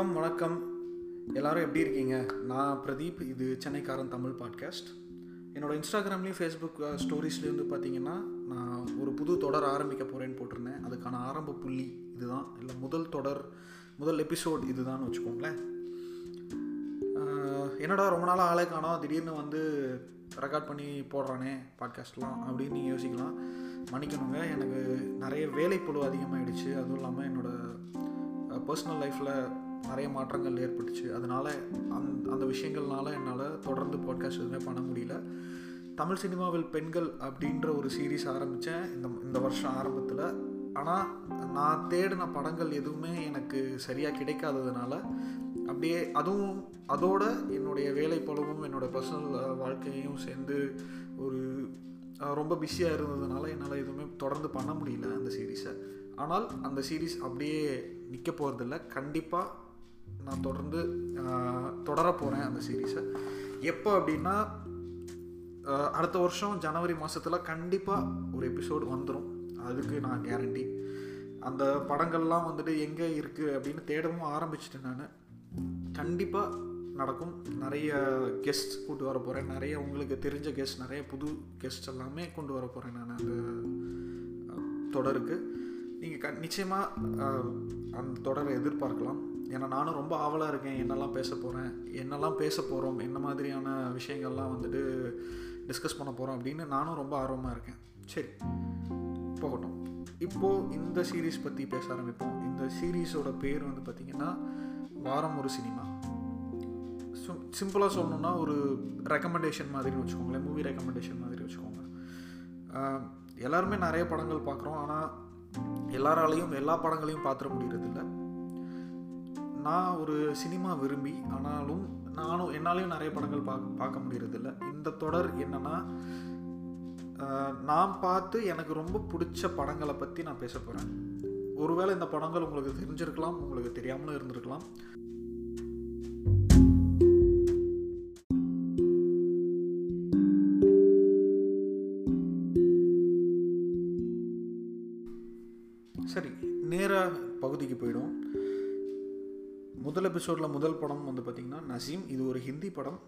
வணக்கம் வணக்கம். எல்லாரும் எப்படி இருக்கீங்க? நான் பிரதீப் இது சென்னைக்காரன் தமிழ் பாட்காஸ்ட் என்னோட இன்ஸ்டாகிராம்லேயும் ஃபேஸ்புக் ஸ்டோரிஸ்லேயும் வந்து பார்த்தீங்கன்னா நான் ஒரு புது தொடர் ஆரம்பிக்க போகிறேன்னு போட்டிருந்தேன். அதுக்கான ஆரம்ப புள்ளி இதுதான். இல்லை முதல் தொடர் முதல் எபிசோட் இதுதான் வச்சுக்கோங்களேன். என்னடா ரொம்ப நாளாக ஆளே காணோம். திடீர்னு வந்து ரெக்கார்ட் பண்ணி போடுறானே பாட்காஸ்ட்லாம் அப்படின்னு நீங்கள் யோசிக்கலாம். மன்னிக்கணுங்க. எனக்கு நிறைய வேலைப்பொழு அதிகமாகிடுச்சு அதுவும் இல்லாமல் என்னோடய பர்சனல் லைஃப்பில் நிறைய மாற்றங்கள் ஏற்பட்டுச்சு. அதனால் அந் அந்த விஷயங்கள்னால என்னால் தொடர்ந்து பாட்காஸ்ட் எதுவுமே பண்ண முடியல. தமிழ் சினிமாவில் பெண்கள் அப்படின்ற ஒரு சீரீஸ் ஆரம்பித்தேன் இந்த இந்த வருஷம் ஆரம்பத்தில். ஆனால் நான் தேடின படங்கள் எதுவுமே எனக்கு சரியாக கிடைக்காததுனால அப்படியே அதுவும் அதோட என்னுடைய வேலை பழுவும் என்னோடய பர்சனல் வாழ்க்கையும் சேர்ந்து ஒரு ரொம்ப பிஸியாக இருந்ததுனால என்னால் எதுவுமே தொடர்ந்து பண்ண முடியல அந்த சீரீஸை ஆனால் அந்த சீரீஸ் அப்படியே நிற்க போகிறதில்ல கண்டிப்பாக நான் தொடர்ந்து தொடர போகிறேன் அந்த சீரீஸை எப்போ அப்படின்னா அடுத்த வருஷம் ஜனவரி மாதத்தில் கண்டிப்பாக ஒரு எபிசோடு வந்துடும் அதுக்கு நான் கேரண்டி அந்த படங்கள்லாம் வந்துட்டு எங்கே இருக்குது அப்படின்னு தேடவும் ஆரம்பிச்சிட்டேன் நான். கண்டிப்பாக நடக்கும். நிறைய கெஸ்ட் கூட்டு வர போகிறேன் நிறைய உங்களுக்கு தெரிஞ்ச கெஸ்ட் நிறைய புது கெஸ்ட் எல்லாமே கொண்டு வர போகிறேன் நான் அந்த தொடருக்கு. நீங்கள் க நிச்சயமாக அந்த தொடரை எதிர்பார்க்கலாம். ஏன்னா நானும் ரொம்ப ஆவலாக இருக்கேன். என்னெல்லாம் பேச போகிறேன் என்னெல்லாம் பேச போகிறோம் என்ன மாதிரியான விஷயங்கள்லாம் வந்துட்டு டிஸ்கஸ் பண்ண போகிறோம் அப்படின்னு நானும் ரொம்ப ஆர்வமாக இருக்கேன். சரி போகட்டும். இப்போது இந்த சீரீஸ் பற்றி பேச ஆரம்பிப்போம். இந்த சீரீஸோட பேர் வந்து பார்த்திங்கன்னா வாரம் ஒரு சினிமா சிம்பிளாக சொல்லணுன்னா ஒரு ரெக்கமெண்டேஷன் மாதிரின்னு வச்சுக்கோங்களேன். மூவி ரெக்கமெண்டேஷன் மாதிரி வச்சுக்கோங்க. எல்லாருமே நிறைய படங்கள் பார்க்குறோம். ஆனால் எல்லாராலையும் எல்லா படங்களையும் பார்த்துட முடியறதில்ல. நான் ஒரு சினிமா விரும்பி ஆனாலும் நானும் என்னாலையும் நிறைய படங்கள் பார்க்க பார்க்க முடியறதில்ல. இந்த தொடர் என்னென்னா நான் பார்த்து எனக்கு ரொம்ப பிடிச்ச படங்களை பற்றி நான் பேச போகிறேன் ஒருவேளை இந்த படங்கள் உங்களுக்கு தெரிஞ்சிருக்கலாம் உங்களுக்கு தெரியாமலும் இருந்திருக்கலாம். சரி நேராக பகுதிக்கு போயிடும் முதல் எபிசோடில் முதல் படம் வந்து பார்த்திங்கன்னா நசீம் இது ஒரு ஹிந்தி படம்.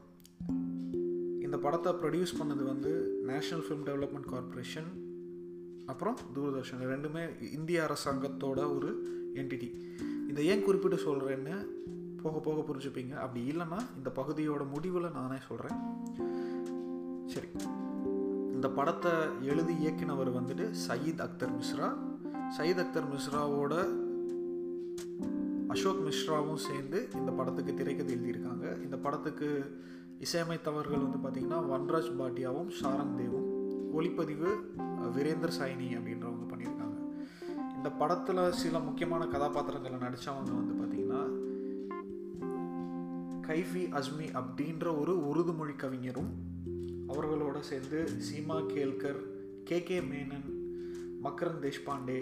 இந்த படத்தை ப்ரொடியூஸ் பண்ணது வந்து நேஷ்னல் ஃபிலிம் டெவலப்மெண்ட் கார்ப்பரேஷன் அப்புறம் தூர்தர்ஷன். ரெண்டுமே இந்திய அரசாங்கத்தோட ஒரு என்டிட்டி இதை ஏன் குறிப்பிட்டு சொல்கிறேன்னு போக போக புரிஞ்சுப்பீங்க. அப்படி இல்லைன்னா இந்த பகுதியோட முடிவில் நானே சொல்கிறேன் சரி. இந்த படத்தை எழுதி இயக்கினவர் வந்துட்டு சயீத் அக்தர் மிஸ்ரா. சயீத் அக்தர் மிஸ்ராவோட அசோக் மிஸ்ராவும் சேர்ந்து இந்த படத்துக்கு திரைக்கதை எழுதியிருக்காங்க. இந்த படத்துக்கு இசையமைத்தவர்கள் வந்து பார்த்திங்கன்னா வன்ராஜ் பாட்டியாவும் ஷாரங் தேவும். ஒளிப்பதிவு வீரேந்தர் சைனி அப்படின்றவங்க பண்ணியிருக்காங்க. இந்த படத்தில் சில முக்கியமான கதாபாத்திரங்களை நடித்தவங்க வந்து பார்த்திங்கன்னா கைஃபி அஸ்மி அப்படின்ற ஒரு உருது மொழி கவிஞரும் அவர்களோட சேர்ந்து சீமா கேல்கர் கே கே மேனன் மக்ரன் தேஷ்பாண்டே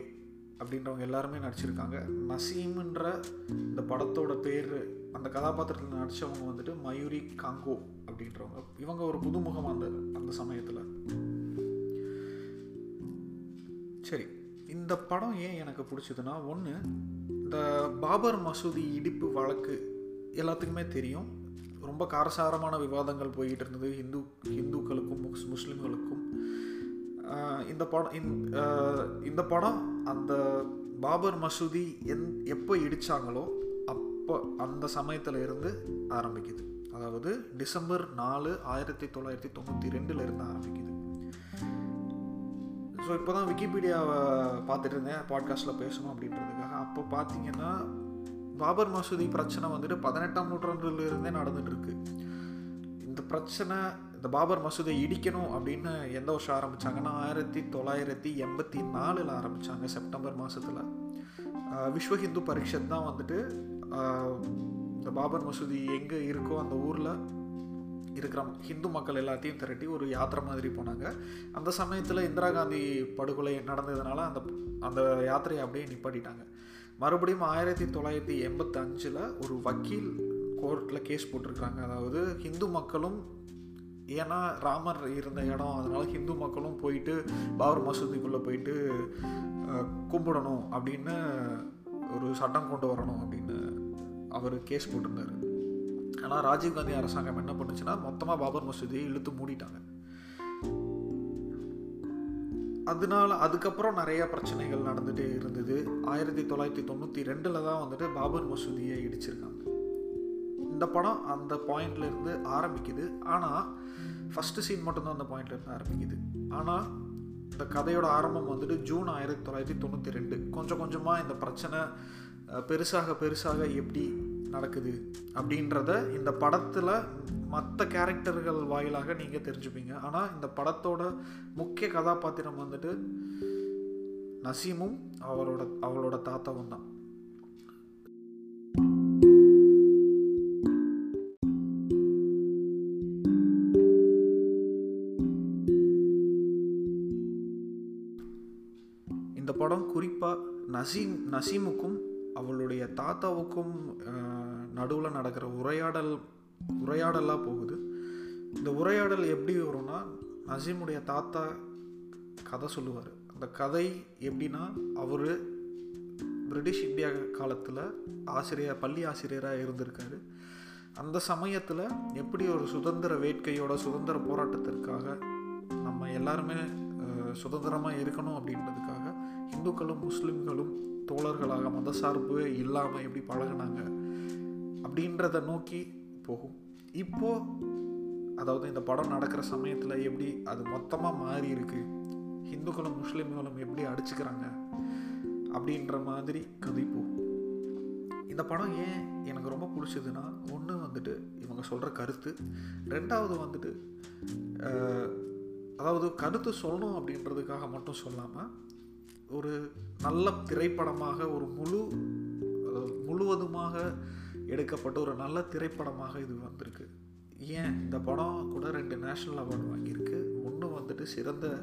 அப்படின்றவங்க எல்லாருமே நடிச்சிருக்காங்க. நசீம்ன்ற இந்த படத்தோட பேர் அந்த கதாபாத்திரத்தில் நடித்தவங்க வந்துட்டு மயூரி காங்கோ அப்படின்றவங்க. இவங்க ஒரு புதுமுகம் அந்த அந்த சமயத்தில். சரி இந்த படம் ஏன் எனக்கு பிடிச்சதுன்னா ஒன்று இந்த பாபர் மசூதி இடிப்பு வழக்கு எல்லாத்துக்குமே தெரியும். ரொம்ப காரசாரமான விவாதங்கள் போய்கிட்டு இருந்தது ஹிந்து ஹிந்துக்களுக்கும் முஸ் முஸ்லீம்களுக்கும். இந்த படம் இந்த படம் அந்த பாபர் மசூதி எந் எப்போ இடித்தாங்களோ அப்போ அந்த சமயத்தில் இருந்து ஆரம்பிக்குது. அதாவது டிசம்பர் நாலு ஆயிரத்தி தொள்ளாயிரத்தி தொண்ணூற்றி ரெண்டில் இருந்து ஆரம்பிக்குது. ஸோ இப்போ தான் விக்கிபீடியாவை பார்த்துட்டு இருந்தேன். பாட்காஸ்ட்டில் பேசணும் அப்படின்றதுக்காக. அப்போ பார்த்தீங்கன்னா பாபர் மசூதி பிரச்சனை வந்துட்டு பதினெட்டாம் நூற்றாண்டுலேருந்தே இருந்தே இருக்கு இந்த பிரச்சனை இந்த பாபர் மசூதியை இடிக்கணும் அப்படின்னு எந்த வருஷம் ஆரம்பித்தாங்கன்னா ஆயிரத்தி தொள்ளாயிரத்தி எண்பத்தி நாலில் ஆரம்பித்தாங்க செப்டம்பர் மாதத்தில் விஸ்வ ஹிந்து பரிஷத் தான் வந்துட்டு இந்த பாபர் மசூதி எங்கே இருக்கோ அந்த ஊரில் இருக்கிற ஹிந்து மக்கள் எல்லாத்தையும் திரட்டி ஒரு யாத்திரை மாதிரி போனாங்க. அந்த சமயத்தில் இந்திரா காந்தி படுகொலை நடந்ததுனால அந்த அந்த யாத்திரையை அப்படியே நிப்பாட்டிட்டாங்க. மறுபடியும் ஆயிரத்தி தொள்ளாயிரத்தி எண்பத்தஞ்சில் ஒரு வக்கீல் கோர்ட்டில் கேஸ் போட்டிருக்காங்க அதாவது ஹிந்து மக்களும் ஏன்னா ராமர் இருந்த இடம் அதனால ஹிந்து மக்களும் போயிட்டு பாபர் மசூதிக்குள்ளே போயிட்டு கும்பிடணும் அப்படின்னு ஒரு சட்டம் கொண்டு வரணும் அப்படின்னு அவர் கேஸ் போட்டிருந்தார். ஆனால் ராஜீவ்காந்தி அரசாங்கம் என்ன பண்ணுச்சுன்னா மொத்தமாக பாபர் மசூதியை இழுத்து மூடிட்டாங்க. அதனால அதுக்கப்புறம் நிறைய பிரச்சனைகள் நடந்துகிட்டே இருந்தது. ஆயிரத்தி தொள்ளாயிரத்தி தொண்ணூற்றி ரெண்டில் தான் வந்துட்டு பாபர் மசூதியை இடிச்சிருக்காங்க. இந்த படம் அந்த பாயிண்ட்லேருந்து ஆரம்பிக்குது. ஆனால் ஃபஸ்ட்டு சீன் மட்டும்தான் அந்த பாயிண்ட்லேருந்து ஆரம்பிக்குது. ஆனால் இந்த கதையோட ஆரம்பம் வந்துட்டு ஜூன் ஆயிரத்தி தொள்ளாயிரத்தி தொண்ணூற்றி ரெண்டு. கொஞ்சம் கொஞ்சமாக இந்த பிரச்சனை பெருசாக பெருசாக எப்படி நடக்குது அப்படின்றத இந்த படத்தில் மற்ற கேரக்டர்கள் வாயிலாக நீங்கள் தெரிஞ்சுப்பீங்க. ஆனால் இந்த படத்தோட முக்கிய கதாபாத்திரம் வந்துட்டு நசீமும் அவரோட அவளோட தாத்தாவும் தான். படம் குறிப்பாக நசீம் நசீமுக்கும் அவளுடைய தாத்தாவுக்கும் நடுவில் நடக்கிற உரையாடல் உரையாடலாக போகுது. இந்த உரையாடல் எப்படி வரும்னா நசீமுடைய தாத்தா கதை சொல்லுவார். அந்த கதை எப்படின்னா அவர் பிரிட்டிஷ் இந்தியா காலத்தில் ஆசிரியர் பள்ளி ஆசிரியராக இருந்திருக்காரு. அந்த சமயத்தில் எப்படி ஒரு சுதந்திர வேட்கையோட சுதந்திர போராட்டத்திற்காக நம்ம எல்லாருமே சுதந்திரமாக இருக்கணும் அப்படின்றது இந்துக்களும் முஸ்லிம்களும் தோழர்களாக மதசார்பு இல்லாமல் எப்படி பழகுனாங்க அப்படின்றத நோக்கி போகும். இப்போ அதாவது இந்த படம் நடக்கிற சமயத்தில் எப்படி அது மொத்தமாக மாறி இருக்கு இந்துக்களும் முஸ்லீம்களும் எப்படி அடிச்சுக்கிறாங்க அப்படின்ற மாதிரி கதை போகும். இந்த படம் ஏன் எனக்கு ரொம்ப பிடிச்சதுன்னா ஒன்று வந்துட்டு இவங்க சொல்கிற கருத்து ரெண்டாவது வந்துட்டு அதாவது கருத்து சொல்லணும் அப்படின்றதுக்காக மட்டும் சொல்லாமல் ஒரு நல்ல திரைப்படமாக ஒரு முழு அதாவது முழுவதுமாக எடுக்கப்பட்ட ஒரு நல்ல திரைப்படமாக இது வந்திருக்கு. ஏன்? இந்த படம் கூட ரெண்டு நேஷ்னல் அவார்டு வாங்கியிருக்கு. ஒன்று வந்துட்டு சிறந்த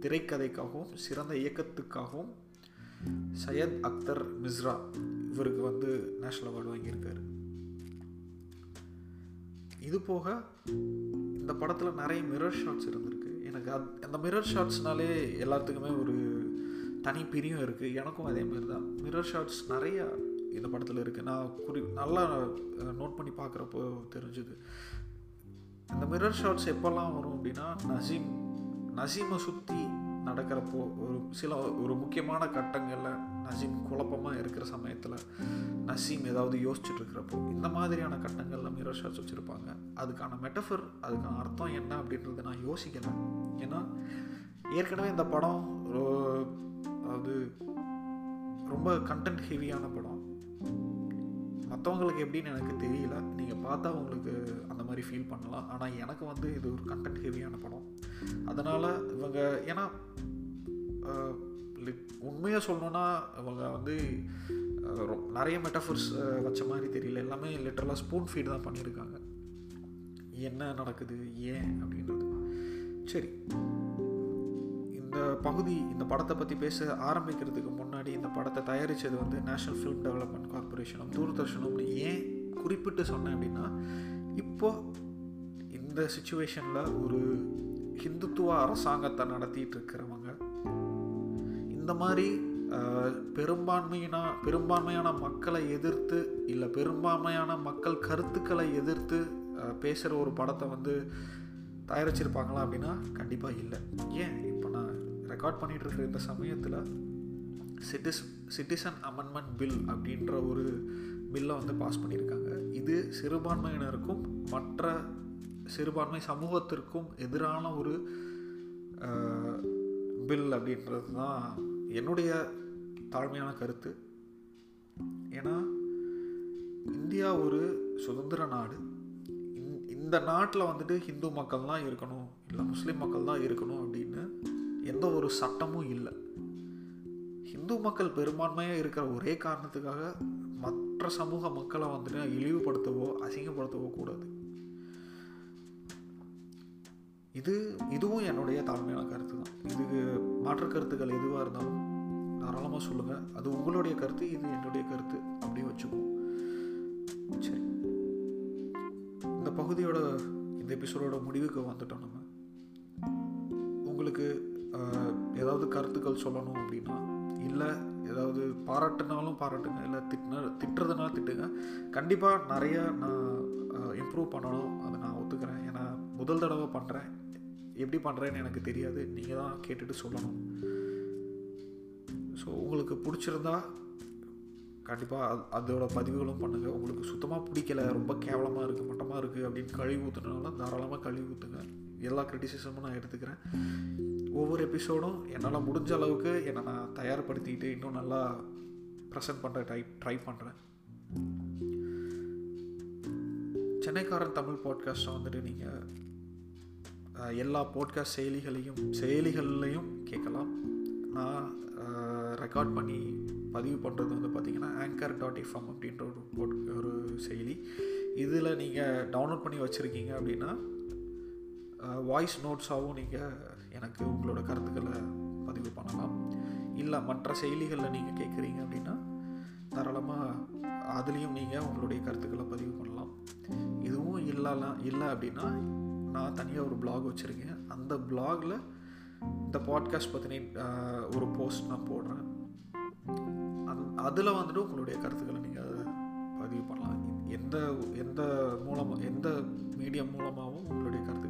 திரைக்கதைக்காகவும் சிறந்த இயக்கத்துக்காகவும் சையத் அக்தர் மிஸ்ரா இவருக்கு வந்து நேஷ்னல் அவார்டு வாங்கியிருக்காரு. இது போக இந்த படத்தில் நிறைய மிரர் ஷாட்ஸ் இருந்திருக்கு. எனக்கு அது அந்த மிரர் ஷாட்ஸ்னாலே எல்லாத்துக்குமே ஒரு தனி பிரியும் இருக்குது எனக்கும் அதே மாதிரி தான் மிரர் ஷார்ட்ஸ் நிறையா இந்த படத்தில் இருக்குது நான் குறி நல்லா நோட் பண்ணி பார்க்குறப்போ தெரிஞ்சுது. இந்த மிரர் ஷார்ட்ஸ் எப்போல்லாம் வரும் அப்படின்னா நசீம் நசீமை சுற்றி நடக்கிறப்போ ஒரு சில ஒரு முக்கியமான கட்டங்களில் நசீம் குழப்பமாக இருக்கிற சமயத்தில் நசீம் ஏதாவது யோசிச்சுட்டு இருக்கிறப்போ இந்த மாதிரியான கட்டங்களில் மிரர் ஷாட்ஸ் வச்சுருப்பாங்க. அதுக்கான மெட்டஃபர் அதுக்கான அர்த்தம் என்ன அப்படின்றத நான் யோசிக்கலை. ஏன்னா ஏற்கனவே இந்த படம் அதாவது ரொம்ப கண்டென்ட் ஹெவியான படம். மற்றவங்களுக்கு எப்படின்னு எனக்கு தெரியல. நீங்கள் பார்த்தா உங்களுக்கு அந்த மாதிரி ஃபீல் பண்ணலாம். ஆனால் எனக்கு வந்து இது ஒரு கண்டென்ட் ஹெவியான படம். அதனால் இவங்க ஏன்னா உண்மையாக சொல்லணுன்னா இவங்க வந்து ரொ- நிறைய மெட்டஃபர்ஸ் வச்ச மாதிரி தெரியல. எல்லாமே லிட்டரலாக ஸ்பூன் ஃபீட் தான் பண்ணியிருக்காங்க. என்ன நடக்குது? ஏன்? அப்படின்றது. சரி. இந்த பகுதி இந்த படத்தை பற்றி பேச ஆரம்பிக்கிறதுக்கு முன்னாடி இந்த படத்தை தயாரித்தது வந்து நேஷ்னல் ஃபிலிம் டெவலப்மெண்ட் கார்பரேஷனும் தூர்தர்ஷனும்னு ஏன் குறிப்பிட்டு சொன்னேன் அப்படின்னா இப்போது இந்த சுச்சுவேஷனில் ஒரு ஹிந்துத்துவ அரசாங்கத்தை நடத்திட்டு இருக்கிறவங்க இந்த மாதிரி பெரும்பான்மையினா பெரும்பான்மையான மக்களை எதிர்த்து இல்லை பெரும்பான்மையான மக்கள் கருத்துக்களை எதிர்த்து பேசுகிற ஒரு படத்தை வந்து தயாரிச்சிருப்பாங்களா அப்படின்னா கண்டிப்பாக இல்லை. ஏன்? ரெக்கார்ட் பண்ணிகிட்டு இருக்கிற இந்த சமயத்தில் சிட்டிஸ் சிட்டிசன் அமெண்ட்மெண்ட் பில் அப்படின்ற ஒரு பில்லை வந்து பாஸ் பண்ணியிருக்காங்க. இது சிறுபான்மையினருக்கும் மற்ற சிறுபான்மை சமூகத்திற்கும் எதிரான ஒரு பில் அப்படின்றது தான் என்னுடைய தாழ்மையான கருத்து. ஏன்னா இந்தியா ஒரு சுதந்திர நாடு. இந்த நாட்டில் வந்துட்டு ஹிந்து மக்கள் தான் இருக்கணும் இல்லை முஸ்லீம் மக்கள் தான் இருக்கணும் அப்படின்னு எந்த ஒரு சட்டமும் இல்லை. ஹிந்து மக்கள் பெரும்பான்மையாக இருக்கிற ஒரே காரணத்துக்காக மற்ற சமூக மக்களை வந்துட்டு இழிவுபடுத்தவோ அசிங்கப்படுத்தவோ கூடாது. இது இதுவும் என்னுடைய தாழ்மையான கருத்து தான். இதுக்கு மாற்று கருத்துக்கள் எதுவாக இருந்தாலும் தாராளமாக சொல்லுங்கள் அது உங்களுடைய கருத்து இது என்னுடைய கருத்து அப்படியே வச்சுக்குவோம். சரி. இந்த பகுதியோட இந்த எபிசோடோட முடிவுக்கு வந்துட்டோம் நம்ம. உங்களுக்கு ஏதாவது கருத்துக்கள் சொல்லணும் அப்படின்னா இல்லை ஏதாவது பாராட்டுனாலும் பாராட்டுங்க இல்லை திட்டின திட்டுறதுனா திட்டுங்க. கண்டிப்பாக நிறையா நான் இம்ப்ரூவ் பண்ணணும். அதை நான் ஒத்துக்கிறேன். ஏன்னா முதல் தடவை பண்ணுறேன் எப்படி பண்ணுறேன்னு எனக்கு தெரியாது. நீங்கள் தான் கேட்டுட்டு சொல்லணும். ஸோ உங்களுக்கு பிடிச்சிருந்தா கண்டிப்பாக அது அதோட பதிவுகளும் பண்ணுங்கள் உங்களுக்கு சுத்தமாக பிடிக்கல ரொம்ப கேவலமாக இருக்குது மட்டமாக இருக்குது அப்படின்னு கழுவி ஊற்றுனாலும் தாராளமாக கழுவி ஊற்றுங்க எல்லா க்ரிட்டிசிசமும் நான் எடுத்துக்கிறேன். ஒவ்வொரு எபிசோடும் என்னால் முடிஞ்ச அளவுக்கு என்னை நான் தயார்படுத்திக்கிட்டு இன்னும் நல்லா ப்ரெசென்ட் பண்ணுற ட்ரை ட்ரை பண்ணுறேன் சென்னைக்காரன் தமிழ் பாட்காஸ்ட்டை வந்துட்டு நீங்கள் எல்லா பாட்காஸ்ட் செயலிகளையும் செயலிகள்லையும் கேட்கலாம். நான் ரெக்கார்ட் பண்ணி பதிவு பண்ணுறது வந்து பார்த்திங்கன்னா ஆங்கர் டாட் எஃப்எம் அப்படின்ற ஒரு போட் ஒரு செயலி. இதில் நீங்கள் டவுன்லோட் பண்ணி வச்சுருக்கீங்க அப்படின்னா வாய்ஸ் நோட்ஸாகவும் நீங்கள் எனக்கு உங்களோட கருத்துக்களை பதிவு பண்ணலாம். இல்லை மற்ற செயலிகளில் நீங்கள் கேட்குறீங்க அப்படின்னா தாராளமாக அதுலேயும் நீங்கள் உங்களுடைய கருத்துக்களை பதிவு பண்ணலாம். இதுவும் இல்லைலாம் இல்லை அப்படின்னா நான் தனியாக ஒரு பிளாக் வச்சுருக்கேன். அந்த பிளாகில் இந்த பாட்காஸ்ட் பற்றின ஒரு போஸ்ட் நான் போடுறேன். அந் அதில் வந்துட்டு உங்களுடைய கருத்துக்களை நீங்கள் பதிவு பண்ணலாம். எந்த எந்த மூலமாக எந்த மீடியம் மூலமாகவும் உங்களுடைய கருத்துக்கள்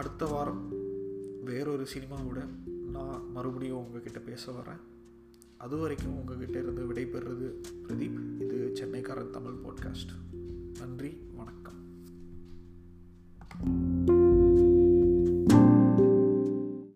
அடுத்த வாரம் வேறொரு சினிமாவோட நான் மறுபடியும் உங்ககிட்ட பேச வரேன். அது வரைக்கும் உங்ககிட்ட இருந்து விடைபெறுறது பிரதீப். இது சென்னைக்காரன் தமிழ் பாட்காஸ்ட் நன்றி வணக்கம்.